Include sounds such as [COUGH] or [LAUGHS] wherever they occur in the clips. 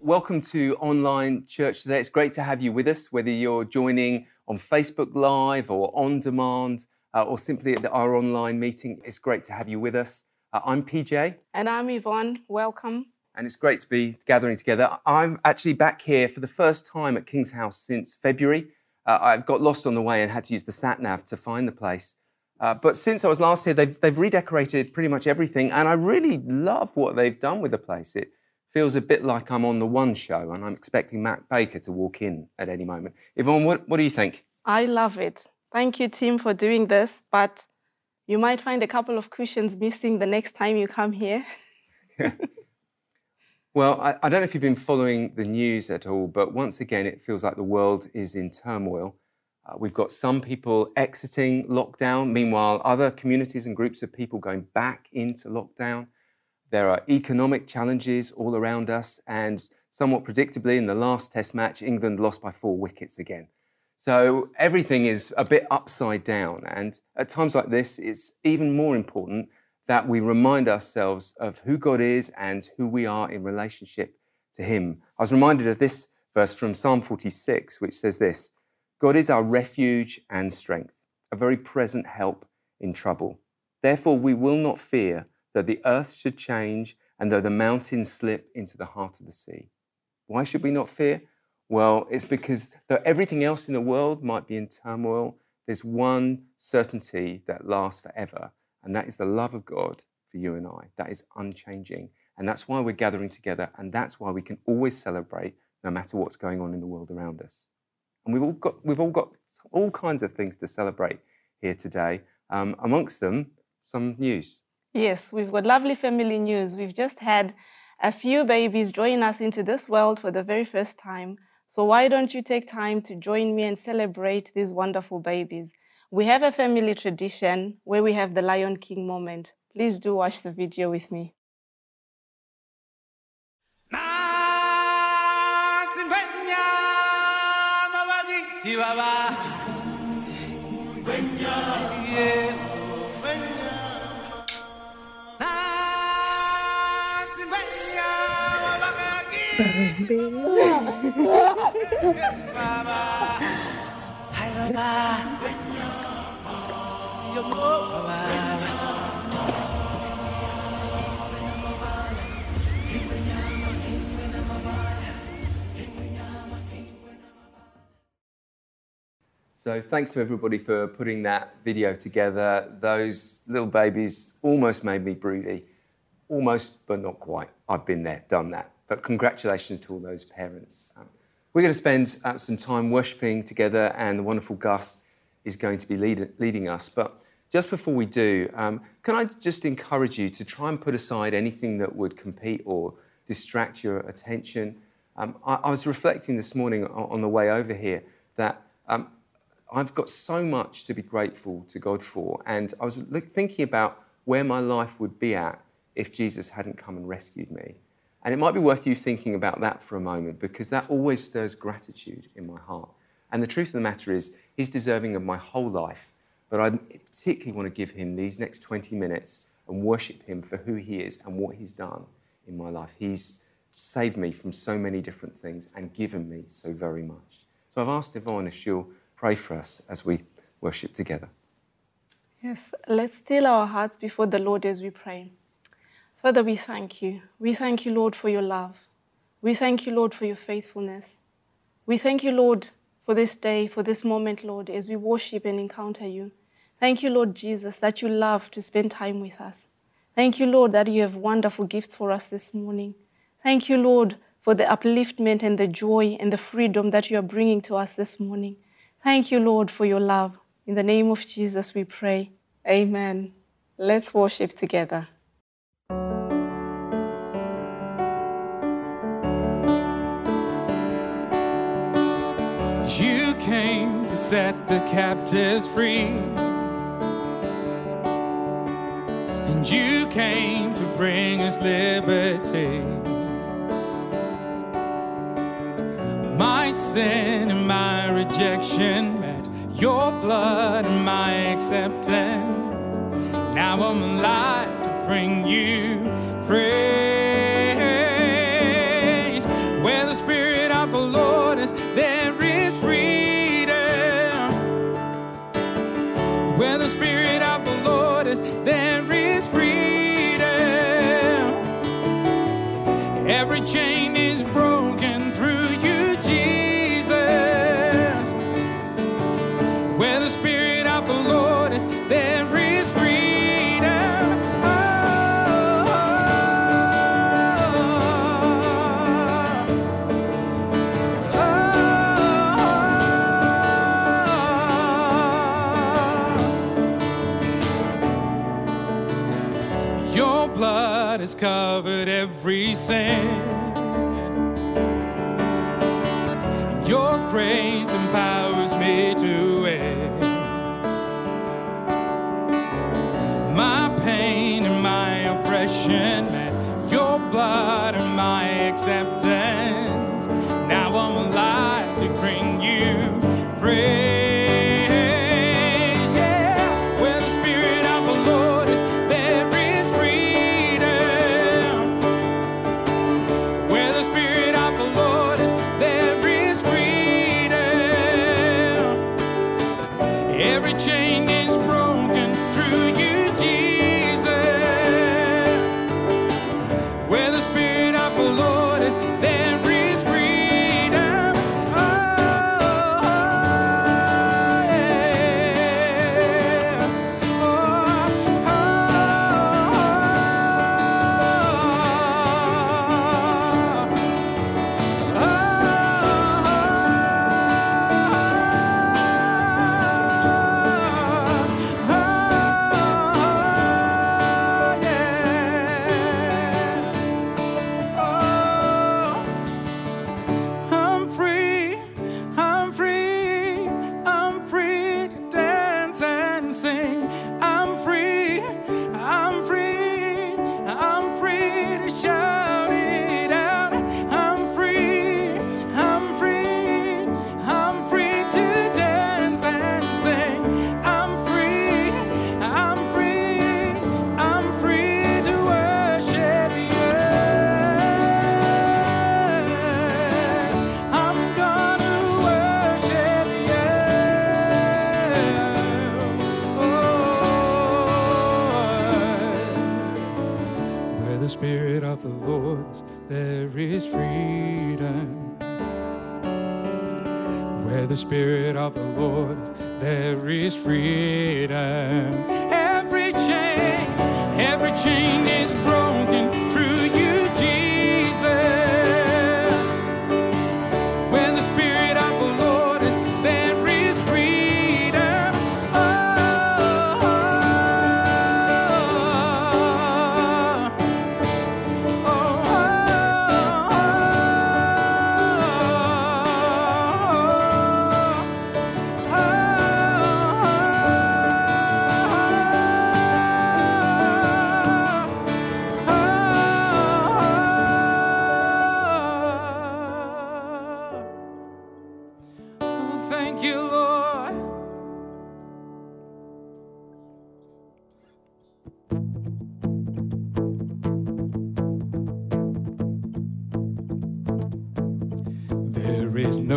welcome to online church today. It's great to have you with us, whether you're joining on Facebook Live or on demand uh, or simply at the, our online meeting. It's great to have you with us. Uh, I'm PJ. And I'm Yvonne. Welcome. And it's great to be gathering together. I'm actually back here for the first time at King's House since February. Uh, I got lost on the way and had to use the sat nav to find the place. Uh, but since I was last here, they've, they've redecorated pretty much everything, and I really love what they've done with the place. It feels a bit like I'm on the One show, and I'm expecting Matt Baker to walk in at any moment. Yvonne, what, what do you think? I love it. Thank you, team, for doing this. But you might find a couple of cushions missing the next time you come here. [LAUGHS] Well, I, I, don't know if you've been following the news at all, but once again, it feels like the world is in turmoil. Uh, we've got some people exiting lockdown, meanwhile, other communities and groups of people going back into lockdown. There are economic challenges all around us, and somewhat predictably, in the last test match, England lost by four wickets again. So everything is a bit upside down, and at times like this, it's even more important that we remind ourselves of who God is and who we are in relationship to Him. I was reminded of this verse from Psalm 46, which says this God is our refuge and strength, a very present help in trouble. Therefore, we will not fear though the earth should change and though the mountains slip into the heart of the sea. Why should we not fear? Well, it's because though everything else in the world might be in turmoil, there's one certainty that lasts forever, and that is the love of God for you and I. That is unchanging. And that's why we're gathering together, and that's why we can always celebrate no matter what's going on in the world around us. And we've all got, we've all, got all kinds of things to celebrate here today. Um, amongst them, some news. Yes, we've got lovely family news. We've just had a few babies join us into this world for the very first time. So why don't you take time to join me and celebrate these wonderful babies? We have a family tradition where we have the Lion King moment. Please do watch the video with me. Chihuahua. So thanks to everybody for putting that video together. Those little babies almost made me broody. Almost, but not quite. I've been there, done that. But congratulations to all those parents. Um, we're going to spend uh, some time worshipping together, and the wonderful Gus is going to be lead, leading us. But just before we do, um, can I just encourage you to try and put aside anything that would compete or distract your attention? Um, I, I, was reflecting this morning on, on the way over here that um, I've got so much to be grateful to God for. And I was thinking about where my life would be at if Jesus hadn't come and rescued me. And it might be worth you thinking about that for a moment because that always stirs gratitude in my heart. And the truth of the matter is, He's deserving of my whole life. But I particularly want to give Him these next 20 minutes and worship Him for who He is and what He's done in my life. He's saved me from so many different things and given me so very much. So I've asked Yvonne if she'll pray for us as we worship together. Yes, let's still our hearts before the Lord as we pray. Father, we thank you. We thank you, Lord, for your love. We thank you, Lord, for your faithfulness. We thank you, Lord, for this day, for this moment, Lord, as we worship and encounter you. Thank you, Lord Jesus, that you love to spend time with us. Thank you, Lord, that you have wonderful gifts for us this morning. Thank you, Lord, for the upliftment and the joy and the freedom that you are bringing to us this morning. Thank you, Lord, for your love. In the name of Jesus, we pray. Amen. Let's worship together. Came to set the captives free. And you came to bring us liberty. My sin and my rejection met your blood and my acceptance. Now I'm alive to bring you Same.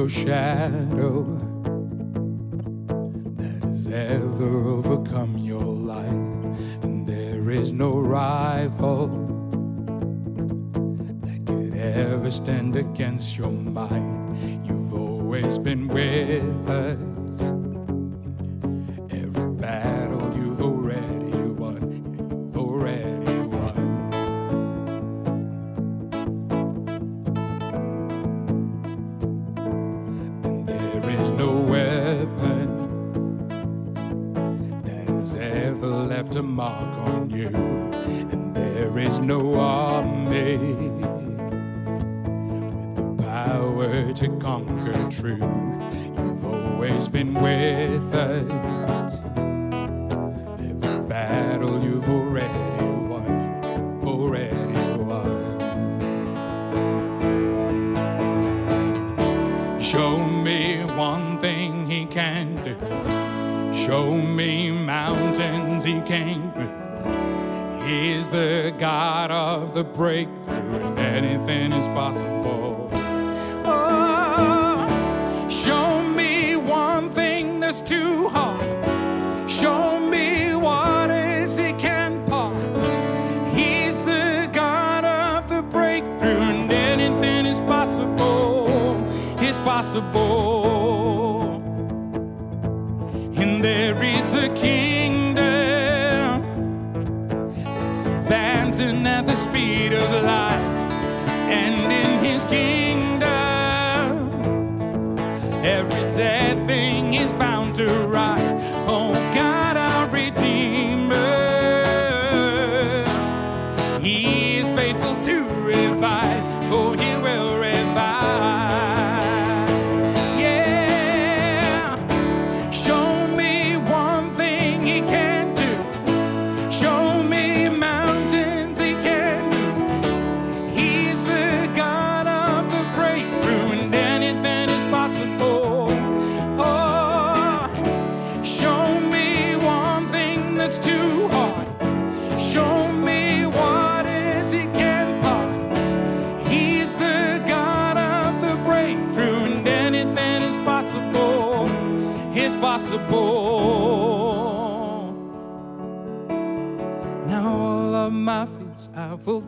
no shadow that has ever overcome your light, and there is no rival that could ever stand against your might. You've always been with us. He's the God of the breakthrough, and anything is possible. Oh, show me one thing that's too hard. Show me what is He can part. He's the God of the breakthrough, and anything is possible. It's possible.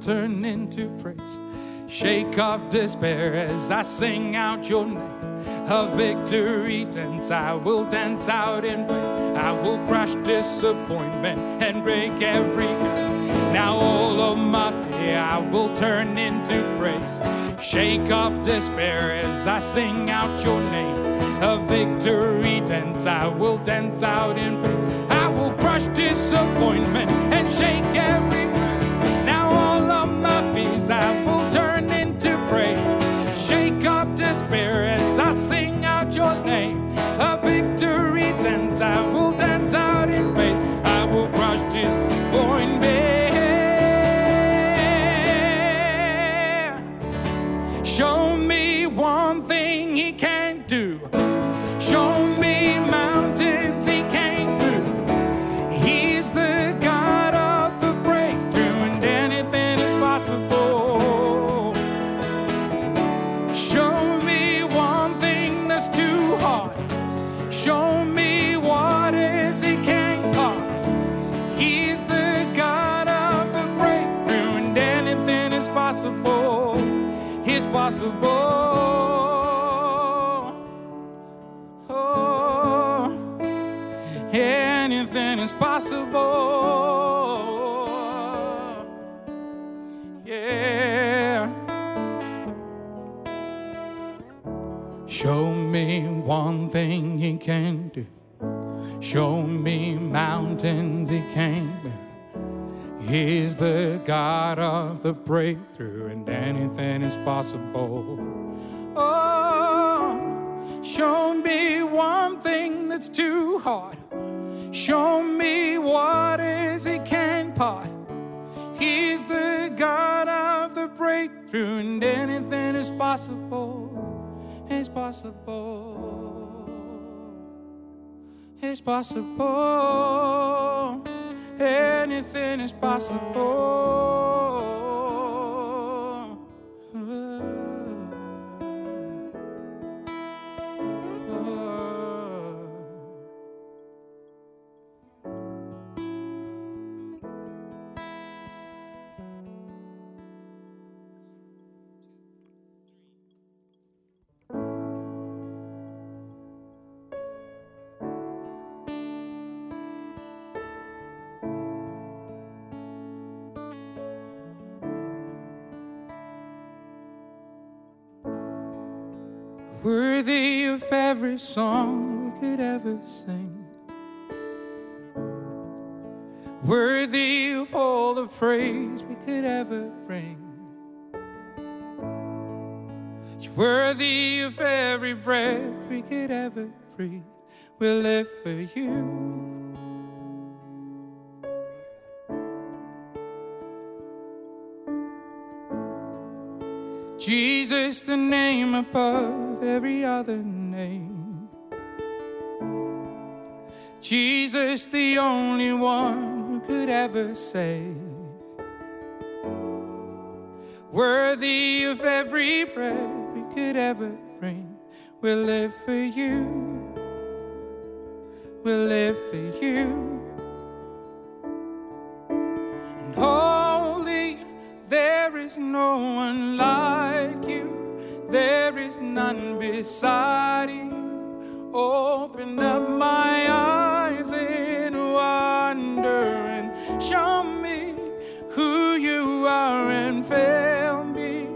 Turn into praise. Shake off despair as I sing out your name. A victory dance I will dance out in faith. I will crush disappointment and break every curse. Now all of my fear I will turn into praise. Shake off despair as I sing out your name. A victory dance I will dance out in faith. I will crush disappointment and shake every despair as I sing out your name. Can do. Show me mountains he can move. He's the God of the breakthrough, and anything is possible. Oh, show me one thing that's too hard. Show me what is he can part. He's the God of the breakthrough, and anything is possible. It's possible. It's possible. Anything is possible. Every song we could ever sing. Worthy of all the praise we could ever bring. You're worthy of every breath we could ever breathe. We'll live for you. Jesus, the name above every other name. Jesus, the only one who could ever save. Worthy of every prayer we could ever bring, we'll live for you. We'll live for you. And holy, there is no one like you, there is none beside you. Open up my eyes in wonder and show me who you are and fill me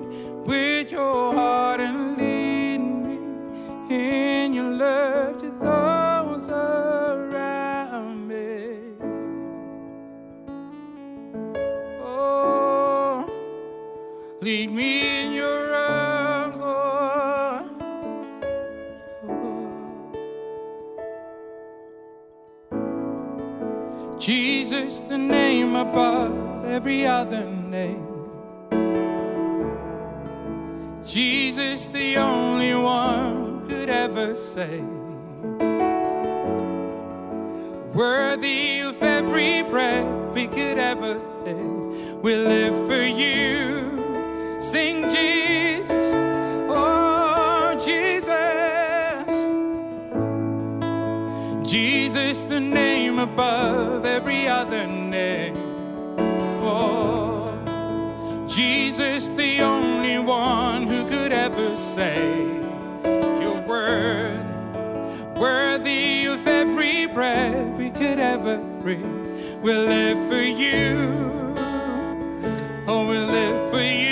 with your heart and lead me in your love to those around me. Oh, lead me. is the name above every other name. Jesus, the only one could ever say, Worthy of every breath we could ever take, we live for you. Sing Jesus, oh Jesus, Jesus, the name name above every other name. Oh, Jesus, the only one who could ever say, Your word, worthy of every breath we could ever breathe. We'll live for you. Oh, we'll live for you.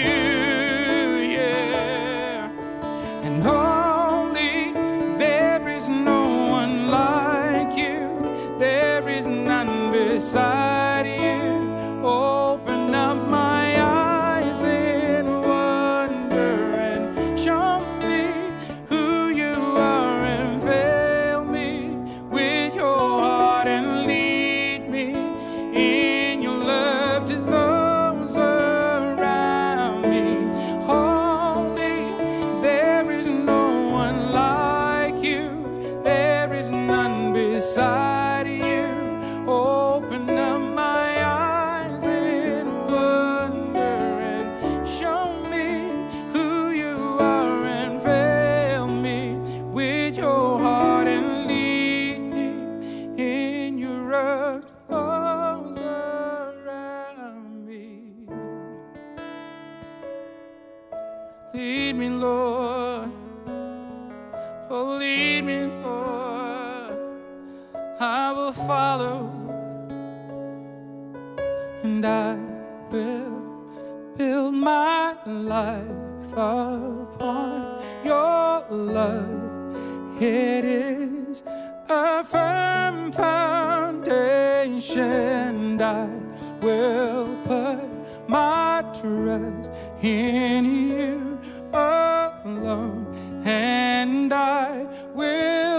my trust in you alone, and I will.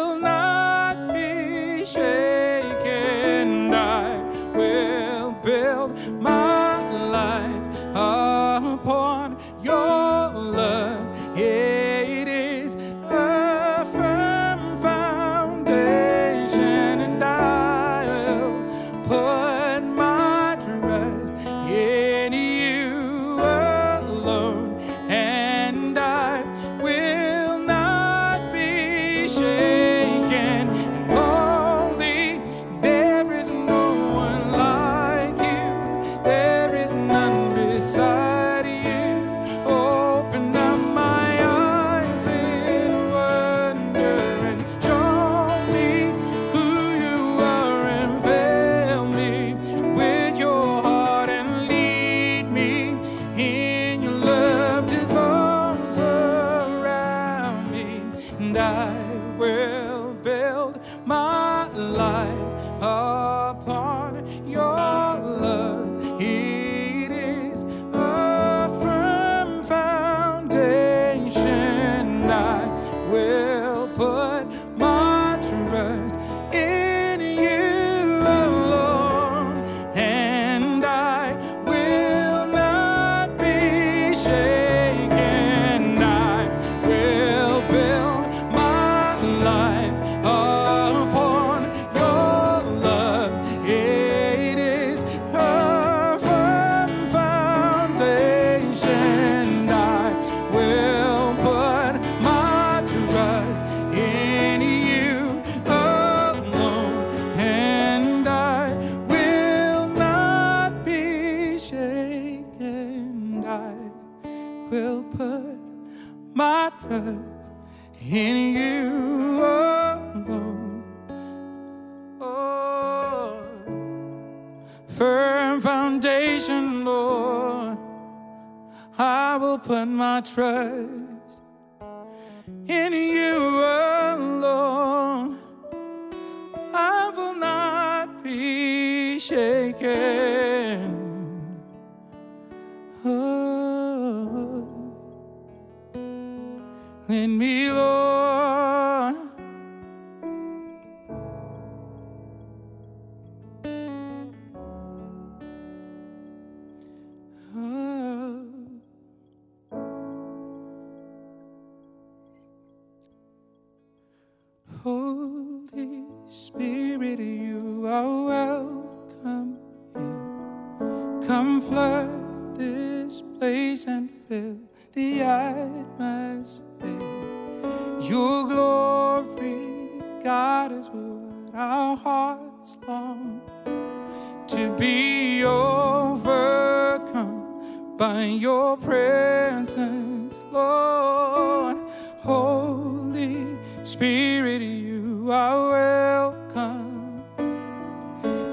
Spirit, you are welcome.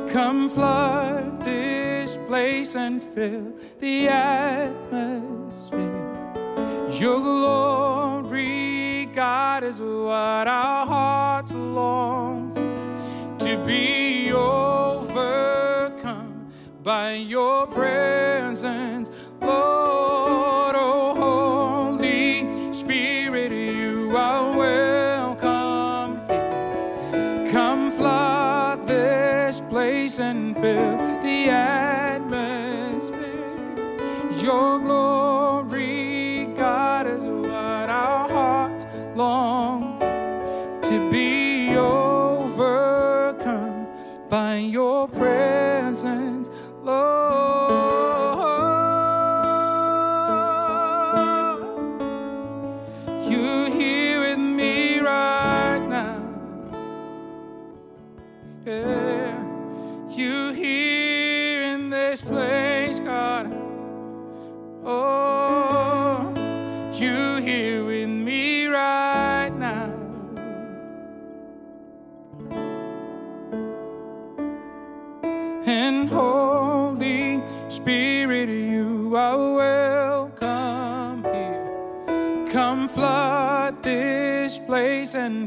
Come flood this place and fill the atmosphere. Your glory, God, is what our hearts long for to be overcome by your presence,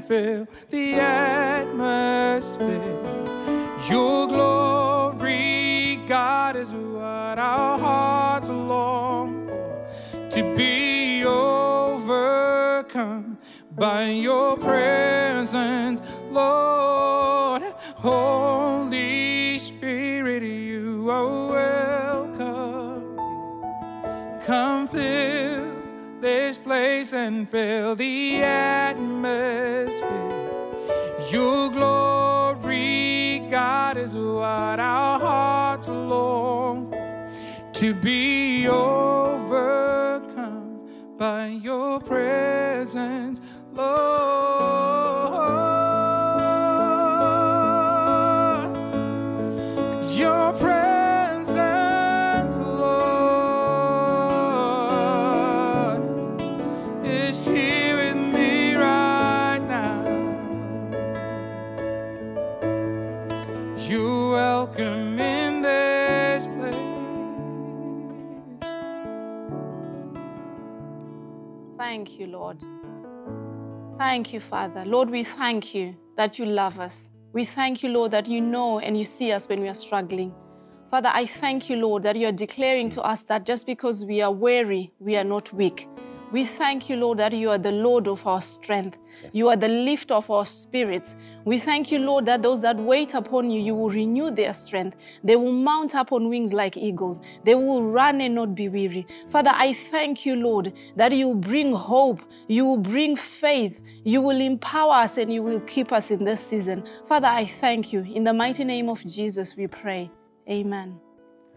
fill the atmosphere. Your glory, God, is what our hearts long for to be overcome by your presence, this place and fill the atmosphere. Your glory, God, is what our hearts long for to be overcome by your presence, Lord. You, Lord. Thank you, Father. Lord, we thank you that you love us. We thank you, Lord, that you know and you see us when we are struggling. Father, I thank you, Lord, that you are declaring to us that just because we are weary, we are not weak. We thank you, Lord, that you are the Lord of our strength. You are the lift of our spirits. We thank you, Lord, that those that wait upon you, you will renew their strength. They will mount up on wings like eagles. They will run and not be weary. Father, I thank you, Lord, that you will bring hope, you will bring faith, you will empower us, and you will keep us in this season. Father, I thank you. In the mighty name of Jesus, we pray. Amen.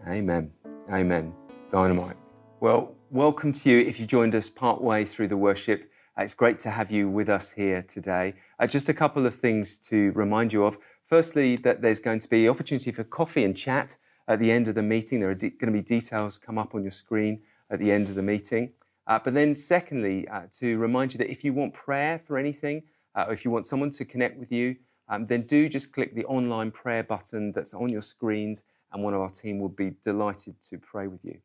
Amen. Amen. Dynamite. Well, welcome to you if you joined us partway through the worship. Uh, It's great to have you with us here today. Uh, just a couple of things to remind you of. Firstly, that there's going to be opportunity for coffee and chat at the end of the meeting. There are de- going to be details come up on your screen at the end of the meeting. Uh, but then, secondly, uh, to remind you that if you want prayer for anything, uh, or if you want someone to connect with you, um, then do just click the online prayer button that's on your screens, and one of our team will be delighted to pray with you.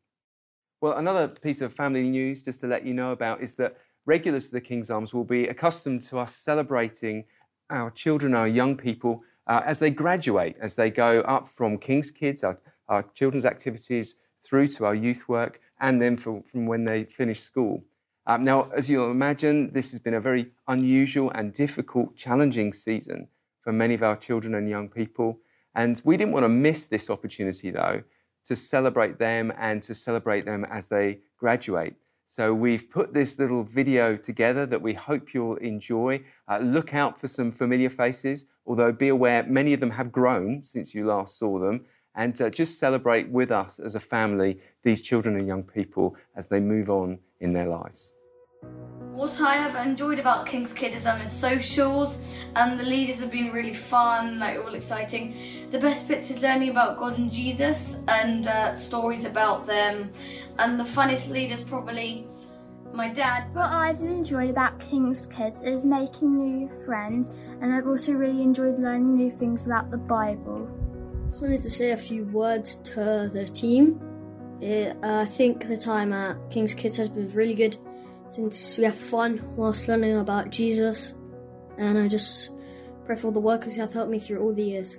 Well, another piece of family news just to let you know about is that regulars to the King's Arms will be accustomed to us celebrating our children, our young people, uh, as they graduate, as they go up from King's Kids, our, our children's activities, through to our youth work, and then from, from when they finish school. Um, now, as you'll imagine, this has been a very unusual and difficult, challenging season for many of our children and young people. And we didn't want to miss this opportunity, though, to celebrate them and to celebrate them as they graduate. So we've put this little video together that we hope you'll enjoy. Uh, look out for some familiar faces, although be aware many of them have grown since you last saw them. And uh, just celebrate with us as a family these children and young people as they move on in their lives. What I have enjoyed about King's Kidism is socials and the leaders have been really fun, like all exciting. The best bits is learning about God and Jesus and uh, stories about them. And the funniest leaders probably my dad. What I've enjoyed about King's Kids is making new friends and I've also really enjoyed learning new things about the Bible. Just wanted to say a few words to the team. It, uh, I think the time at King's Kids has been really good since we have fun whilst learning about Jesus. And I just pray for all the workers who have helped me through all the years.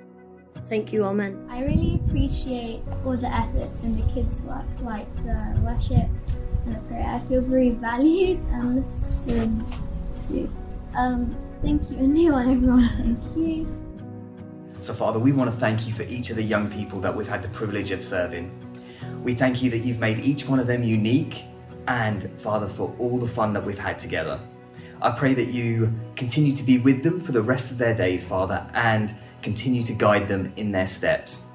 Thank you, Amen. I really appreciate all the effort in the kids' work, like the worship and the prayer. I feel very valued and listened to. Um, thank you, Neil and everyone. [LAUGHS] Thank you. So, Father, we want to thank you for each of the young people that we've had the privilege of serving. We thank you that you've made each one of them unique and, Father, for all the fun that we've had together. I pray that you continue to be with them for the rest of their days, Father, and continue to guide them in their steps.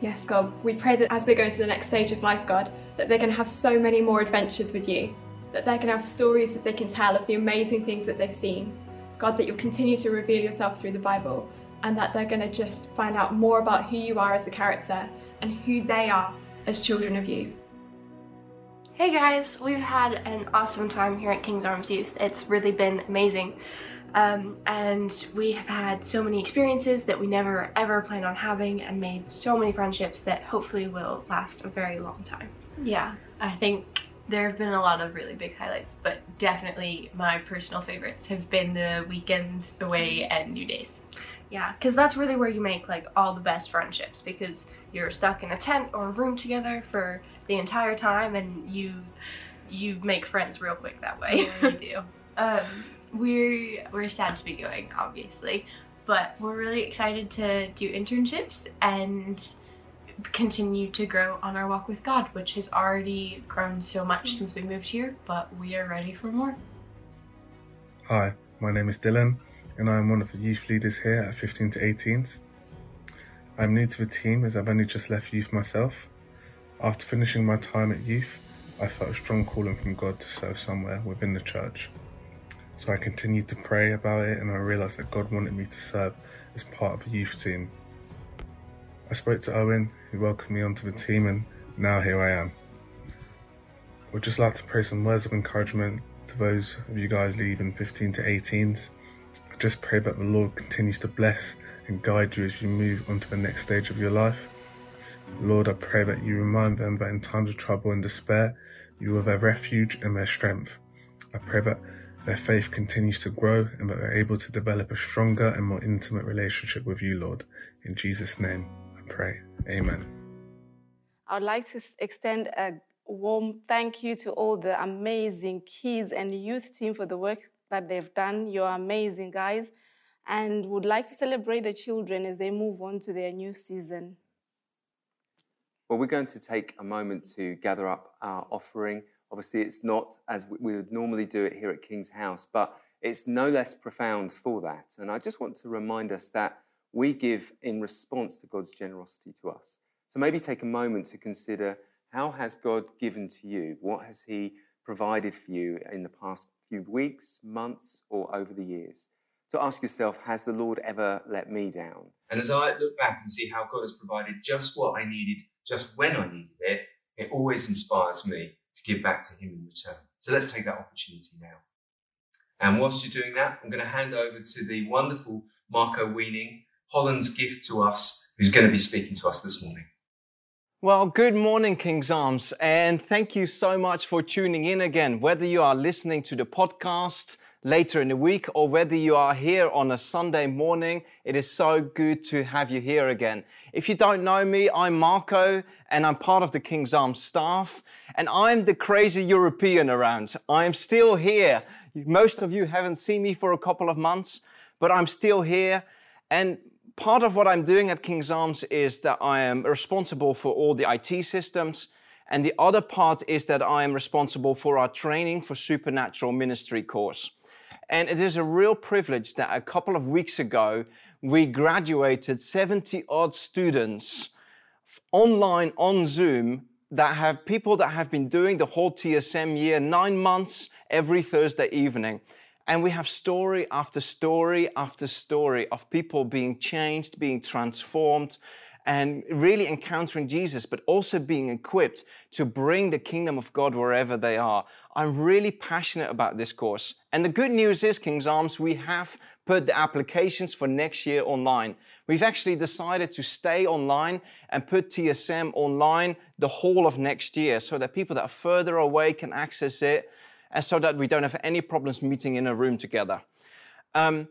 Yes, God, we pray that as they go into the next stage of life, God, that they're going to have so many more adventures with you, that they're going to have stories that they can tell of the amazing things that they've seen. God, that you'll continue to reveal yourself through the Bible, and that they're going to just find out more about who you are as a character and who they are as children of you. Hey guys, we've had an awesome time here at King's Arms Youth. It's really been amazing. Um, and we have had so many experiences that we never ever planned on having and made so many friendships that hopefully will last a very long time. Yeah, I think there have been a lot of really big highlights, but definitely my personal favorites have been the weekend away and New Days. Yeah, because that's really where you make like all the best friendships because you're stuck in a tent or a room together for the entire time and you you make friends real quick that way. Yeah, you do. [LAUGHS] um, we're we're sad to be going, obviously, but we're really excited to do internships and continue to grow on our walk with God, which has already grown so much since we moved here, but we are ready for more. Hi, my name is Dylan, and I am one of the youth leaders here at 15 to 18s. I'm new to the team as I've only just left youth myself. After finishing my time at youth, I felt a strong calling from God to serve somewhere within the church. So I continued to pray about it and I realised that God wanted me to serve as part of a youth team. I spoke to Owen, who welcomed me onto the team, and now here I am. I would just like to pray some words of encouragement to those of you guys leaving 15 to 18s. Just pray that the Lord continues to bless and guide you as you move on to the next stage of your life. Lord, I pray that you remind them that in times of trouble and despair, you are their refuge and their strength. I pray that their faith continues to grow and that they're able to develop a stronger and more intimate relationship with you, Lord. In Jesus' name, I pray. Amen. I would like to extend a warm thank you to all the amazing kids and youth team for the work that they've done. You're amazing, guys. And would like to celebrate the children as they move on to their new season. Well, we're going to take a moment to gather up our offering. Obviously, it's not as we would normally do it here at King's House, but it's no less profound for that. And I just want to remind us that we give in response to God's generosity to us. So maybe take a moment to consider how has God given to you? What has He provided for you in the past few weeks, months, or over the years? To ask yourself, has the Lord ever let me down? And as I look back and see how God has provided just what I needed, just when I needed it, it always inspires me to give back to Him in return. So let's take that opportunity now. And whilst you're doing that, I'm going to hand over to the wonderful Marco Weening, Holland's gift to us, who's going to be speaking to us this morning. Well, good morning, King's Arms, and thank you so much for tuning in again. Whether you are listening to the podcast later in the week or whether you are here on a Sunday morning, it is so good to have you here again. If you don't know me, I'm Marco and I'm part of the King's Arms staff, and I'm the crazy European around. I'm still here. Most of you haven't seen me for a couple of months, but I'm still here. And part of what I'm doing at King's Arms is that I am responsible for all the IT systems. And the other part is that I am responsible for our training for supernatural ministry course. And it is a real privilege that a couple of weeks ago, we graduated 70 odd students online on Zoom that have people that have been doing the whole TSM year, nine months every Thursday evening. And we have story after story after story of people being changed, being transformed, and really encountering Jesus, but also being equipped to bring the kingdom of God wherever they are. I'm really passionate about this course. And the good news is, King's Arms, we have put the applications for next year online. We've actually decided to stay online and put TSM online the whole of next year so that people that are further away can access it so that we don't have any problems meeting in a room together. Um,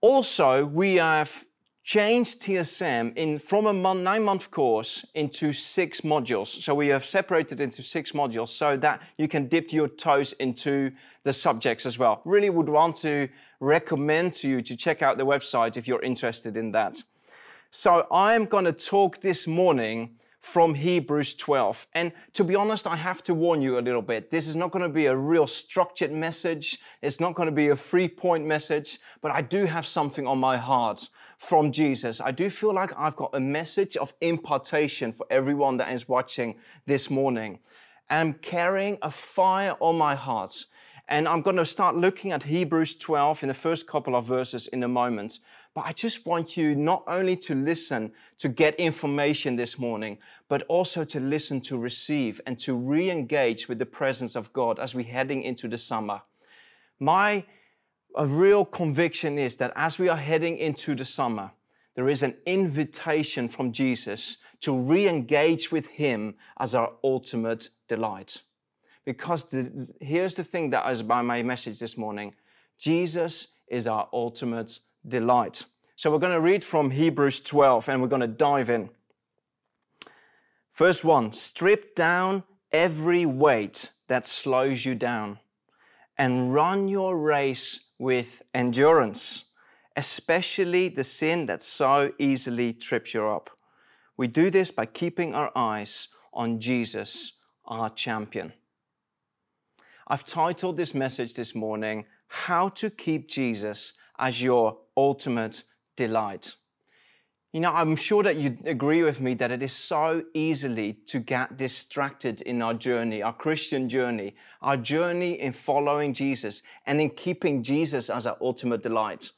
also, we have changed TSM in, from a month, nine month course into six modules. So we have separated into six modules so that you can dip your toes into the subjects as well. Really would want to recommend to you to check out the website if you're interested in that. So I'm going to talk this morning from Hebrews 12. And to be honest, I have to warn you a little bit. This is not going to be a real structured message. It's not going to be a three point message, but I do have something on my heart from Jesus. I do feel like I've got a message of impartation for everyone that is watching this morning. I'm carrying a fire on my heart. And I'm going to start looking at Hebrews 12 in the first couple of verses in a moment. But I just want you not only to listen to get information this morning, but also to listen to receive and to re engage with the presence of God as we're heading into the summer. My a real conviction is that as we are heading into the summer, there is an invitation from Jesus to re engage with Him as our ultimate delight. Because the, here's the thing that is by my message this morning Jesus is our ultimate delight. So we're going to read from Hebrews 12 and we're going to dive in. First one strip down every weight that slows you down and run your race with endurance, especially the sin that so easily trips you up. We do this by keeping our eyes on Jesus, our champion. I've titled this message this morning, How to Keep Jesus as Your Ultimate Delight. You know, I'm sure that you agree with me that it is so easily to get distracted in our journey, our Christian journey, our journey in following Jesus and in keeping Jesus as our ultimate delight.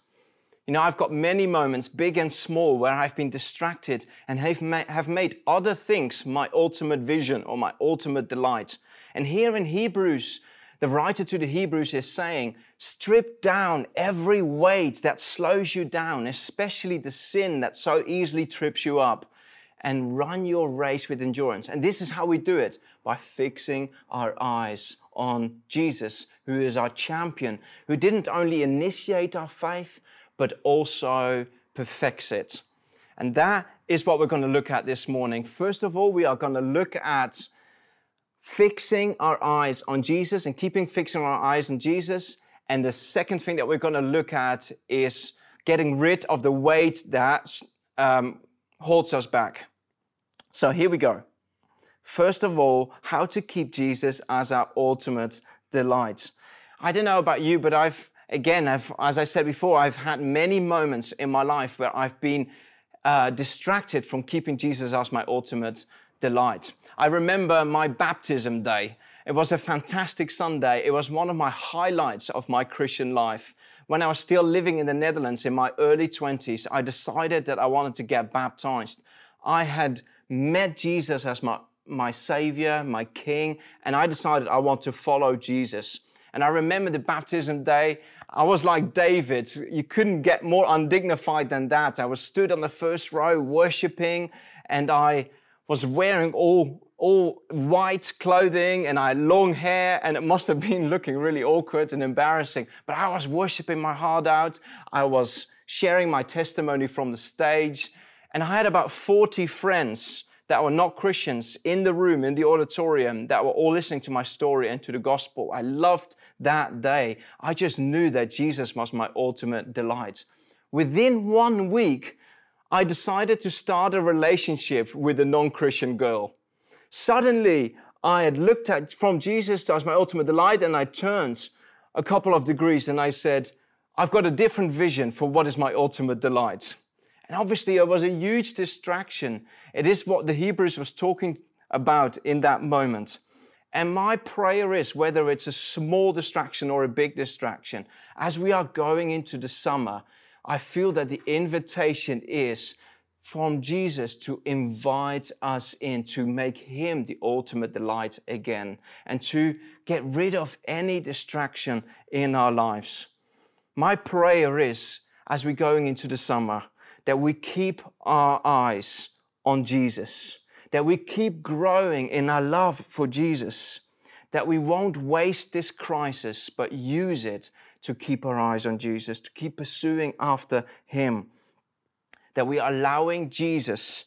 You know, I've got many moments, big and small, where I've been distracted and have, ma- have made other things my ultimate vision or my ultimate delight. And here in Hebrews, the writer to the Hebrews is saying, strip down every weight that slows you down, especially the sin that so easily trips you up, and run your race with endurance. And this is how we do it by fixing our eyes on Jesus, who is our champion, who didn't only initiate our faith, but also perfects it. And that is what we're going to look at this morning. First of all, we are going to look at fixing our eyes on Jesus and keeping fixing our eyes on Jesus. And the second thing that we're going to look at is getting rid of the weight that um, holds us back. So here we go. First of all, how to keep Jesus as our ultimate delight. I don't know about you, but I've, again, I've, as I said before, I've had many moments in my life where I've been uh, distracted from keeping Jesus as my ultimate delight. I remember my baptism day. It was a fantastic Sunday. It was one of my highlights of my Christian life. When I was still living in the Netherlands in my early 20s, I decided that I wanted to get baptized. I had met Jesus as my my Savior, my King, and I decided I want to follow Jesus. And I remember the baptism day. I was like David. You couldn't get more undignified than that. I was stood on the first row worshiping, and I was wearing all all white clothing and I had long hair, and it must have [LAUGHS] been looking really awkward and embarrassing. But I was worshiping my heart out. I was sharing my testimony from the stage, and I had about 40 friends that were not Christians in the room, in the auditorium, that were all listening to my story and to the gospel. I loved that day. I just knew that Jesus was my ultimate delight. Within one week, I decided to start a relationship with a non Christian girl. Suddenly, I had looked at from Jesus as my ultimate delight, and I turned a couple of degrees and I said, I've got a different vision for what is my ultimate delight. And obviously, it was a huge distraction. It is what the Hebrews was talking about in that moment. And my prayer is whether it's a small distraction or a big distraction, as we are going into the summer, I feel that the invitation is from Jesus to invite us in, to make Him the ultimate delight again, and to get rid of any distraction in our lives. My prayer is, as we're going into the summer, that we keep our eyes on Jesus, that we keep growing in our love for Jesus, that we won't waste this crisis, but use it to keep our eyes on Jesus, to keep pursuing after Him that we are allowing Jesus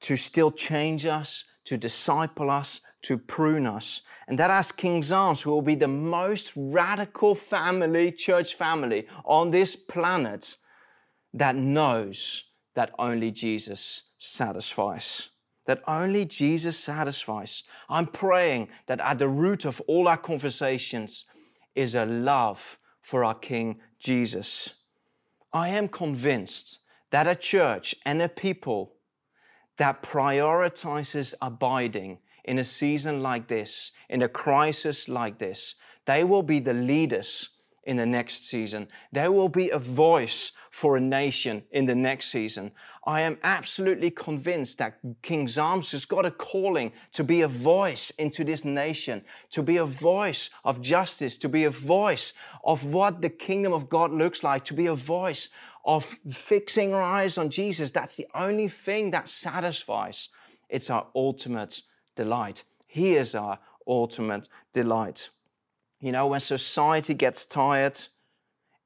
to still change us, to disciple us, to prune us. And that as King's Arms, will be the most radical family, church family on this planet that knows that only Jesus satisfies. That only Jesus satisfies. I'm praying that at the root of all our conversations is a love for our King Jesus. I am convinced that a church and a people that prioritizes abiding in a season like this, in a crisis like this, they will be the leaders in the next season. They will be a voice for a nation in the next season. I am absolutely convinced that King Arms has got a calling to be a voice into this nation, to be a voice of justice, to be a voice of what the kingdom of God looks like, to be a voice of fixing our eyes on Jesus. That's the only thing that satisfies. It's our ultimate delight. He is our ultimate delight. You know, when society gets tired,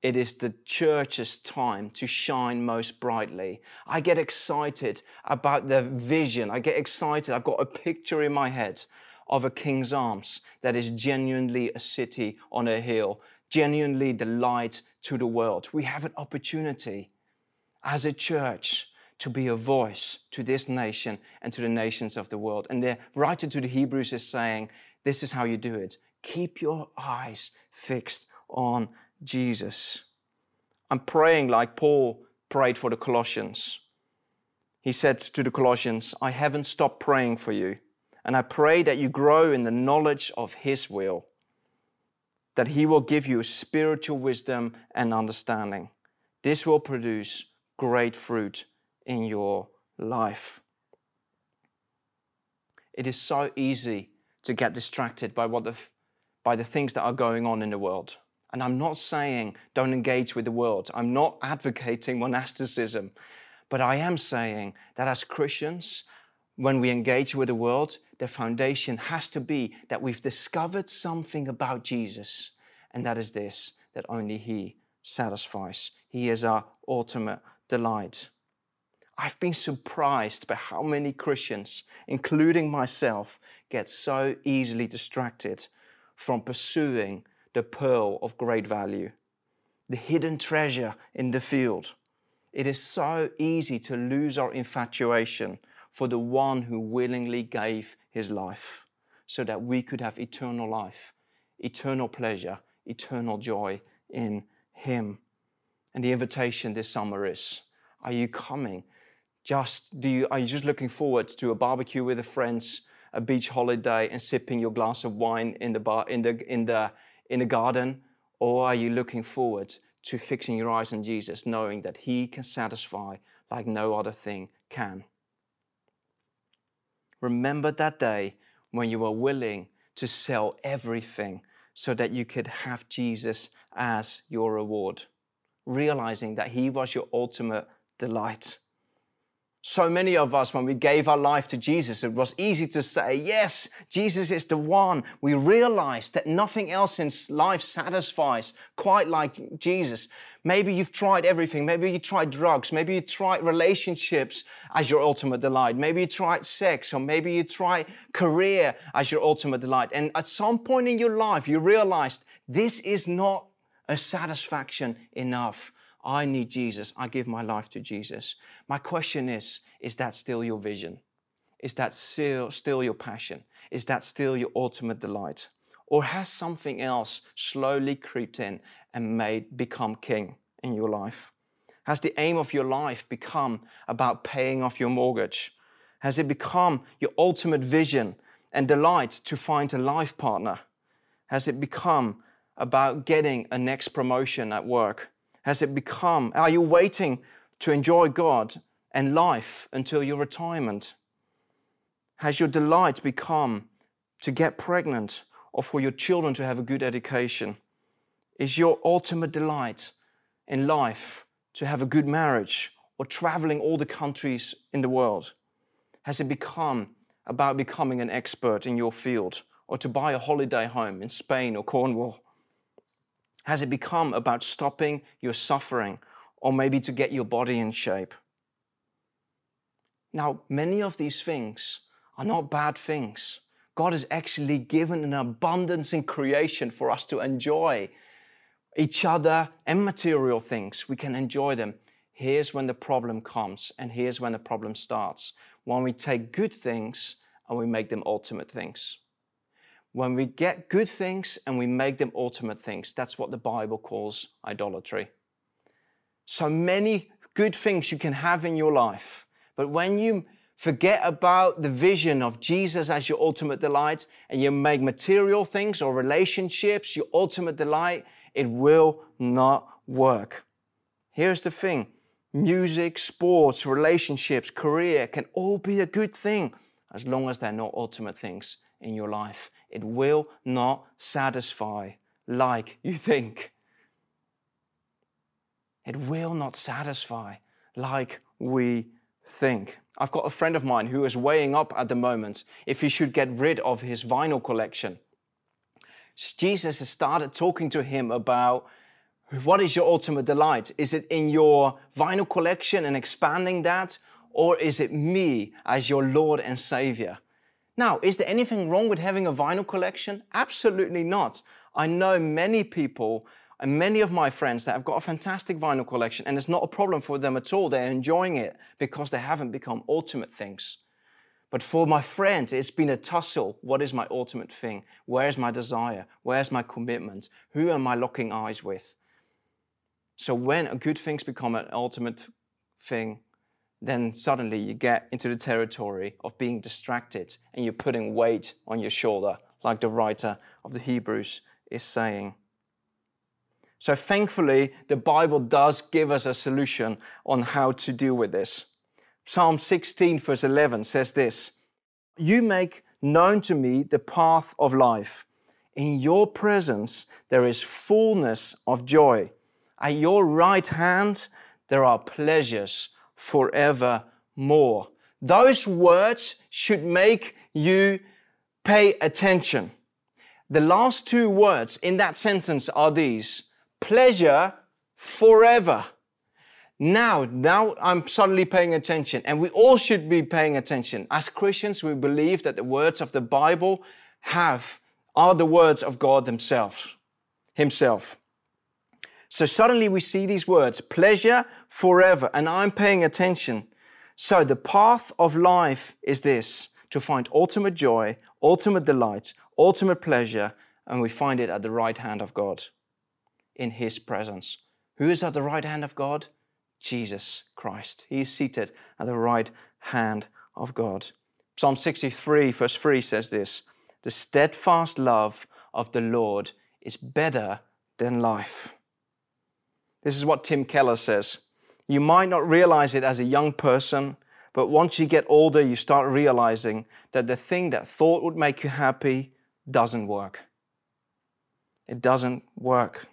it is the church's time to shine most brightly. I get excited about the vision. I get excited. I've got a picture in my head of a king's arms that is genuinely a city on a hill, genuinely the light to the world. We have an opportunity as a church to be a voice to this nation and to the nations of the world. And the writer to the Hebrews is saying, This is how you do it. Keep your eyes fixed on Jesus. I'm praying like Paul prayed for the Colossians. He said to the Colossians, I haven't stopped praying for you, and I pray that you grow in the knowledge of His will that He will give you spiritual wisdom and understanding. This will produce great fruit in your life. It is so easy to get distracted by, what the, by the things that are going on in the world. And I'm not saying don't engage with the world. I'm not [LAUGHS] advocating monasticism. But I am saying that as Christians, when we engage with the world, the foundation has to be that we've discovered something about Jesus, and that is this that only He satisfies. He is our ultimate delight. I've been surprised by how many Christians, including myself, get so easily distracted from pursuing the pearl of great value, the hidden treasure in the field. It is so easy to lose our infatuation for the one who willingly gave his life so that we could have eternal life, eternal pleasure, eternal joy in him. And the invitation this summer is Are you coming? Just do you, are you just looking forward to a barbecue with the friends, a beach holiday, and sipping your glass of wine in the bar in the in the in the garden, or are you looking forward to fixing your eyes on Jesus, knowing that He can satisfy like no other thing can? Remember that day when you were willing to sell everything so that you could have Jesus as your reward, realizing that He was your ultimate delight. So many of us, when we gave our life to Jesus, it was easy to say, Yes, Jesus is the one. We realized that nothing else in life satisfies quite like Jesus. Maybe you've tried everything. Maybe you tried drugs. Maybe you tried relationships as your ultimate delight. Maybe you tried sex, or maybe you tried career as your ultimate delight. And at some point in your life, you realized this is not a satisfaction enough. I need Jesus. I give my life to Jesus. My question is Is that still your vision? Is that still, still your passion? Is that still your ultimate delight? Or has something else slowly creeped in and made become king in your life? Has the aim of your life become about paying off your mortgage? Has it become your ultimate vision and delight to find a life partner? Has it become about getting a next promotion at work? Has it become, are you waiting to enjoy God and life until your retirement? Has your delight become to get pregnant or for your children to have a good education? Is your ultimate delight in life to have a good marriage or traveling all the countries in the world? Has it become about becoming an expert in your field or to buy a holiday home in Spain or Cornwall? Has it become about stopping your suffering or maybe to get your body in shape? Now, many of these things are not bad things. God has actually given an abundance in creation for us to enjoy each other and material things. We can enjoy them. Here's when the problem comes, and here's when the problem starts. When we take good things and we make them ultimate things. When we get good things and we make them ultimate things, that's what the Bible calls idolatry. So many good things you can have in your life, but when you forget about the vision of Jesus as your ultimate delight and you make material things or relationships your ultimate delight, it will not work. Here's the thing music, sports, relationships, career can all be a good thing as long as they're not ultimate things in your life. It will not satisfy like you think. It will not satisfy like we think. I've got a friend of mine who is weighing up at the moment if he should get rid of his vinyl collection. Jesus has started talking to him about what is your ultimate delight? Is it in your vinyl collection and expanding that? Or is it me as your Lord and Savior? Now, is there anything wrong with having a vinyl collection? Absolutely not. I know many people and many of my friends that have got a fantastic vinyl collection, and it's not a problem for them at all. They're enjoying it because they haven't become ultimate things. But for my friend, it's been a tussle. What is my ultimate thing? Where's my desire? Where's my commitment? Who am I locking eyes with? So when good things become an ultimate thing, then suddenly you get into the territory of being distracted and you're putting weight on your shoulder, like the writer of the Hebrews is saying. So, thankfully, the Bible does give us a solution on how to deal with this. Psalm 16, verse 11 says this You make known to me the path of life. In your presence there is fullness of joy. At your right hand there are pleasures forevermore. Those words should make you pay attention. The last two words in that sentence are these pleasure forever. Now, now I'm suddenly paying attention, and we all should be paying attention. As Christians, we believe that the words of the Bible have are the words of God themselves, Himself. So suddenly we see these words, pleasure forever, and I'm paying attention. So the path of life is this to find ultimate joy, ultimate delight, ultimate pleasure, and we find it at the right hand of God in His presence. Who is at the right hand of God? Jesus Christ. He is seated at the right hand of God. Psalm 63, verse 3 says this The steadfast love of the Lord is better than life. This is what Tim Keller says. You might not realize it as a young person, But once you get older, you start realizing that the thing that thought would make you happy doesn't work. It doesn't work.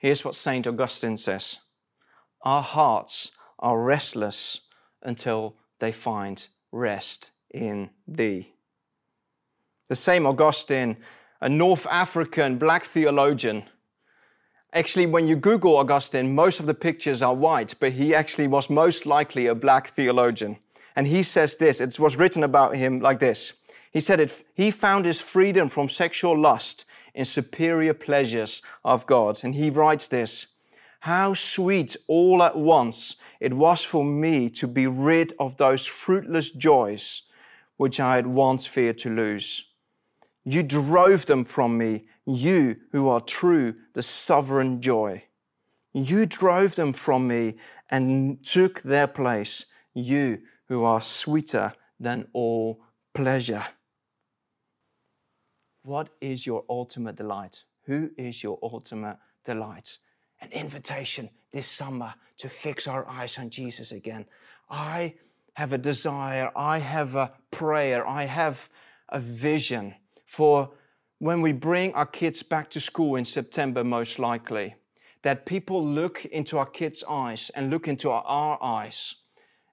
Here's what St. Augustine says Our hearts are restless until they find rest in thee. The same Augustine, a North African black theologian, Actually, when you Google Augustine, most of the pictures are white, but he actually was most likely a black theologian. And he says this it was written about him like this He said it, he found his freedom from sexual lust in superior pleasures of God. And he writes this How sweet all at once it was for me to be rid of those fruitless joys which I had once feared to lose. You drove them from me, you who are true, the sovereign joy. You drove them from me and took their place, you who are sweeter than all pleasure. What is your ultimate delight? Who is your ultimate delight? An invitation this summer to fix our eyes on Jesus again. I have a desire, I have a prayer, I have a vision for when we bring our kids back to school in September, most likely, that people look into our kids' eyes and look into our, eyes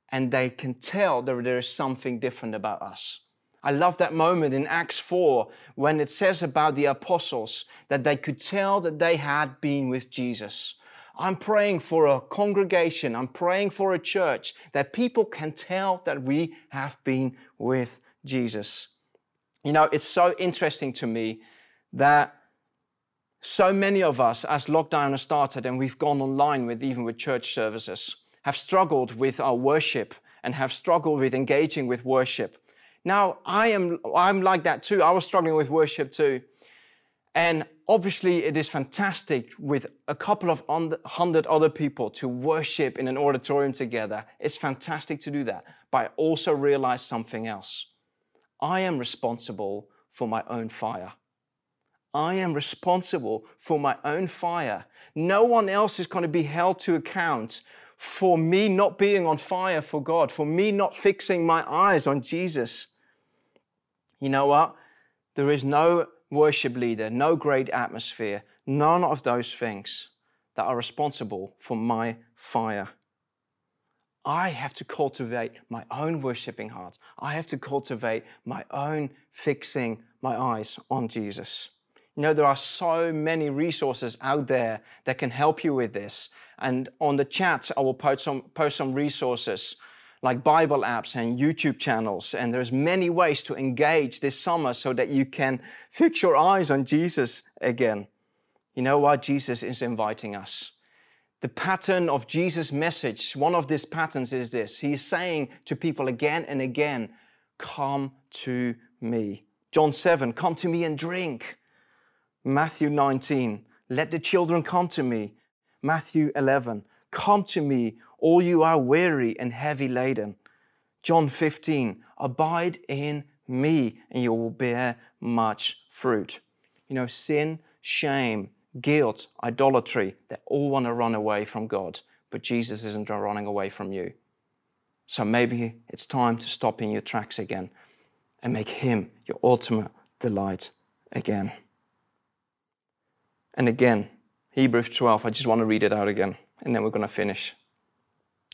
and they can tell that there is something different about us. I love that moment in Acts 4 when it says about the apostles that they could tell that they had been with Jesus. I'm praying for a congregation, I'm praying for a church that people can tell that we have been with Jesus. You know, it's so interesting to me that so many of us, as lockdown has started and we've gone online with even with church services, have struggled with our worship and have struggled with engaging with worship. Now, I am I'm like that too. I was struggling with worship too. And obviously, it is fantastic with a couple of hundred other people to worship in an auditorium together. It's fantastic to do that. But I also realize something else. I am responsible for my own fire. I am responsible for my own fire. No one else is going to be held to account for me not being on fire for God, for me not fixing my eyes on Jesus. You know what? There is no worship leader, no great atmosphere, none of those things that are responsible for my fire. I have to cultivate my own worshiping heart. I have to cultivate my own fixing my eyes on Jesus. You know, there are so many resources out there that can help you with this. And on the chat, I will post some, post some resources like Bible apps and YouTube channels. And there's many ways to engage this summer so that you can fix your eyes on Jesus again. You know what? Jesus is inviting us the pattern of Jesus' message, one of these patterns is this. He is saying to people again and again, Come to me. John 7, come to me and drink. Matthew 19, let the children come to me. Matthew 11, come to me, all you are weary and heavy laden. John 15, abide in me and you will bear much fruit. You know, sin, shame, guilt, idolatry, they all want to run away from God, but Jesus isn't running away from you. So maybe it's time to stop in your tracks again and make Him your ultimate delight again. And again, Hebrews 12, I just want to read it out again, and then we're going to finish.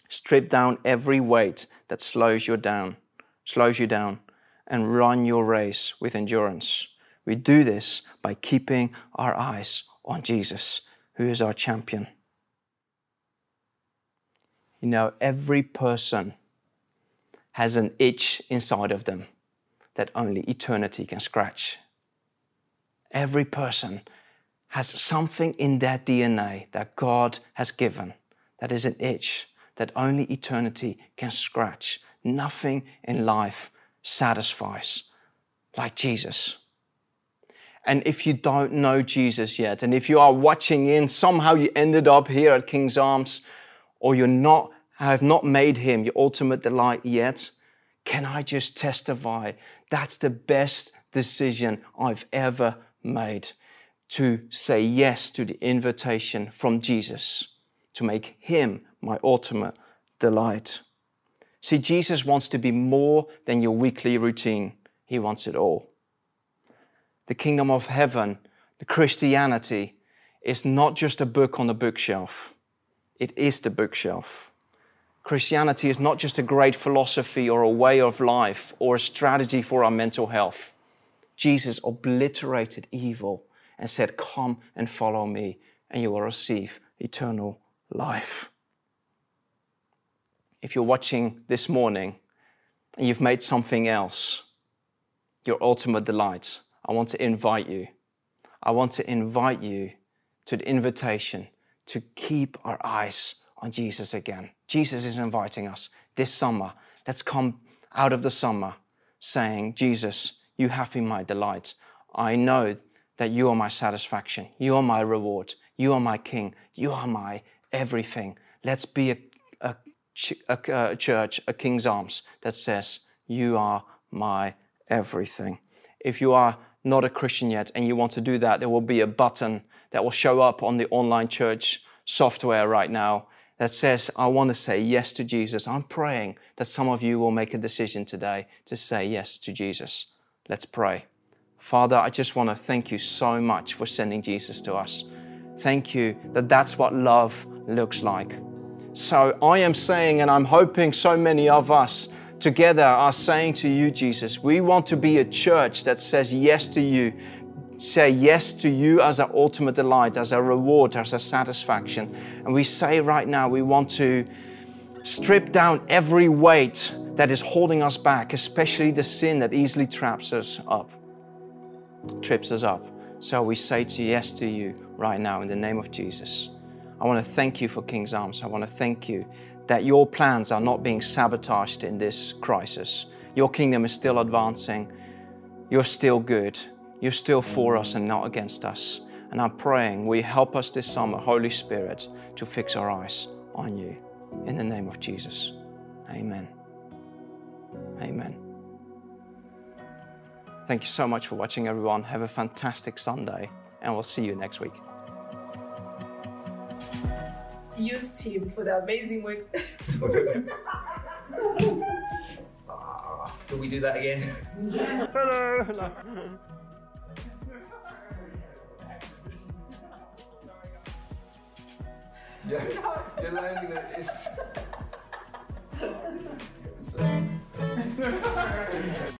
Strip down every weight that slows you down, slows you down, and run your race with endurance. We do this by keeping our eyes on Jesus, who is our champion. You know, every person has an itch inside of them that only eternity can scratch. Every person has something in their DNA that God has given that is an itch that only eternity can scratch. Nothing in life satisfies like Jesus. And if you don't know Jesus yet, and if you are watching in, somehow you ended up here at King's Arms, or you're not, have not made him your ultimate delight yet, can I just testify that's the best decision I've ever made to say yes to the invitation from Jesus to make him my ultimate delight. See, Jesus wants to be more than your weekly routine, He wants it all. The kingdom of heaven, the Christianity, is not just a book on the bookshelf, it is the bookshelf. Christianity is not just a great philosophy or a way of life or a strategy for our mental health. Jesus obliterated evil and said, Come and follow me, and you will receive eternal life. If you're watching this morning and you've made something else your ultimate delight, I want to invite you. I want to invite you to the invitation to keep our eyes on Jesus again. Jesus is inviting us this summer. Let's come out of the summer saying, Jesus, you have been my delight. I know that you are my satisfaction. You are my reward. You are my king. You are my everything. Let's be a, a, a, a church, a King's Arms that says, You are my everything. If you are not a Christian yet and you want to do that, there will be a button that will show up on the online church software right now that says, I want to say yes to Jesus. I'm praying that some of you will make a decision today to say yes to Jesus. Let's pray. Father, I just want to thank you so much for sending Jesus to us. Thank you that that's what love looks like. So I am saying, and I'm hoping so many of us together are saying to you, Jesus, we want to be a church that says yes to you, say yes to you as our ultimate delight, as our reward, as our satisfaction. And we say right now, we want to strip down every weight that is holding us back, especially the sin that easily traps us up, trips us up. So we say to yes to you right now in the name of Jesus. I want to thank you for King's Arms. I want to thank you that your plans are not being sabotaged in this crisis. Your kingdom is still advancing. You're still good. You're still for us and not against us. And I'm praying, you help us this summer, Holy Spirit, to fix our eyes on you. In the name of Jesus. Amen. Amen. Thank you so much for watching, everyone. Have a fantastic Sunday, and we'll see you next week. Youth team for the amazing work. [LAUGHS] Can we do that again? Hello. [LAUGHS] Yeah, you're learning that it's. [LAUGHS]